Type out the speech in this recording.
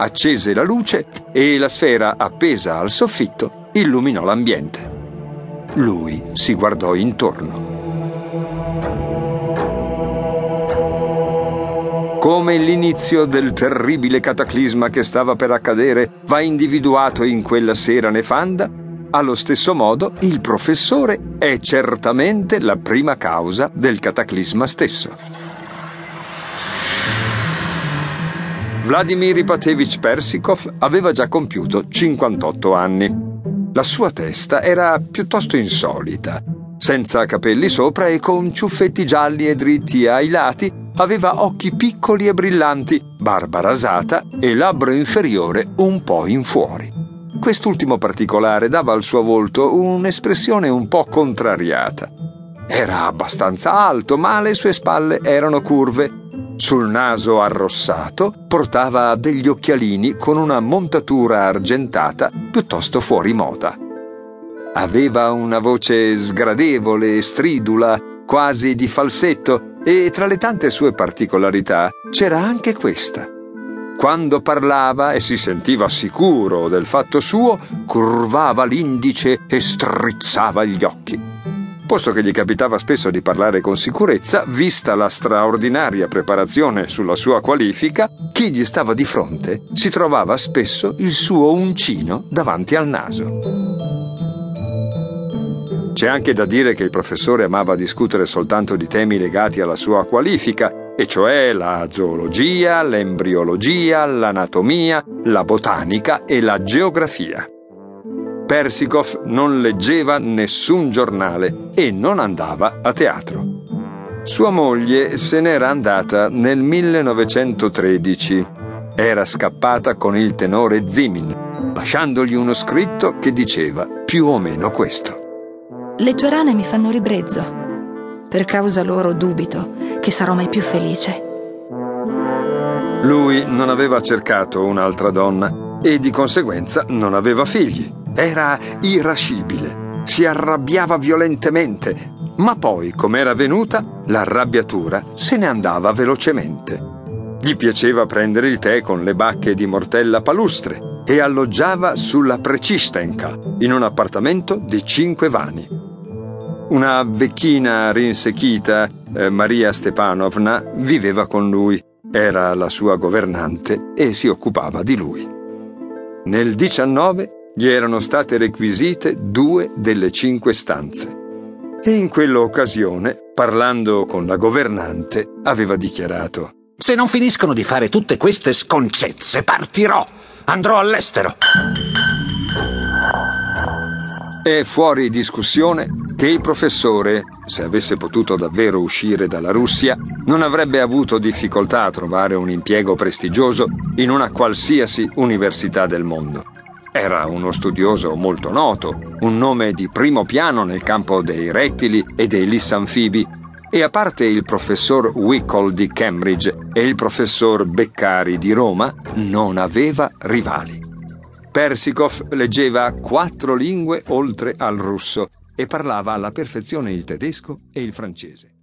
accese la luce e la sfera appesa al soffitto illuminò l'ambiente. Lui si guardò intorno. Come l'inizio del terribile cataclisma che stava per accadere va individuato in quella sera nefanda, allo stesso modo il professore è certamente la prima causa del cataclisma stesso. Vladimir Ipatevich Persikov aveva già compiuto 58 anni. La sua testa era piuttosto insolita, senza capelli sopra e con ciuffetti gialli e dritti ai lati aveva occhi piccoli e brillanti, barba rasata e labbro inferiore un po' in fuori. Quest'ultimo particolare dava al suo volto un'espressione un po' contrariata. Era abbastanza alto, ma le sue spalle erano curve. Sul naso arrossato portava degli occhialini con una montatura argentata piuttosto fuori moda. Aveva una voce sgradevole e stridula, quasi di falsetto, e tra le tante sue particolarità c'era anche questa. Quando parlava e si sentiva sicuro del fatto suo, curvava l'indice e strizzava gli occhi. Posto che gli capitava spesso di parlare con sicurezza, vista la straordinaria preparazione sulla sua qualifica, chi gli stava di fronte si trovava spesso il suo uncino davanti al naso. C'è anche da dire che il professore amava discutere soltanto di temi legati alla sua qualifica, e cioè la zoologia, l'embriologia, l'anatomia, la botanica e la geografia. Persikov non leggeva nessun giornale e non andava a teatro. Sua moglie se n'era andata nel 1913. Era scappata con il tenore Zimin, lasciandogli uno scritto che diceva più o meno questo. Le tue rane mi fanno ribrezzo. Per causa loro dubito che sarò mai più felice. Lui non aveva cercato un'altra donna e di conseguenza non aveva figli. Era irascibile, si arrabbiava violentemente, ma poi, com'era venuta, l'arrabbiatura se ne andava velocemente. Gli piaceva prendere il tè con le bacche di Mortella Palustre e alloggiava sulla Precistenka, in un appartamento di cinque vani. Una vecchina rinsecchita, eh, Maria Stepanovna, viveva con lui, era la sua governante e si occupava di lui. Nel 19 gli erano state requisite due delle cinque stanze e in quell'occasione, parlando con la governante, aveva dichiarato Se non finiscono di fare tutte queste sconcezze, partirò. Andrò all'estero. È fuori discussione che il professore, se avesse potuto davvero uscire dalla Russia, non avrebbe avuto difficoltà a trovare un impiego prestigioso in una qualsiasi università del mondo. Era uno studioso molto noto, un nome di primo piano nel campo dei rettili e dei lissanfibi, e a parte il professor Wickle di Cambridge e il professor Beccari di Roma, non aveva rivali. Persikov leggeva quattro lingue oltre al russo e parlava alla perfezione il tedesco e il francese.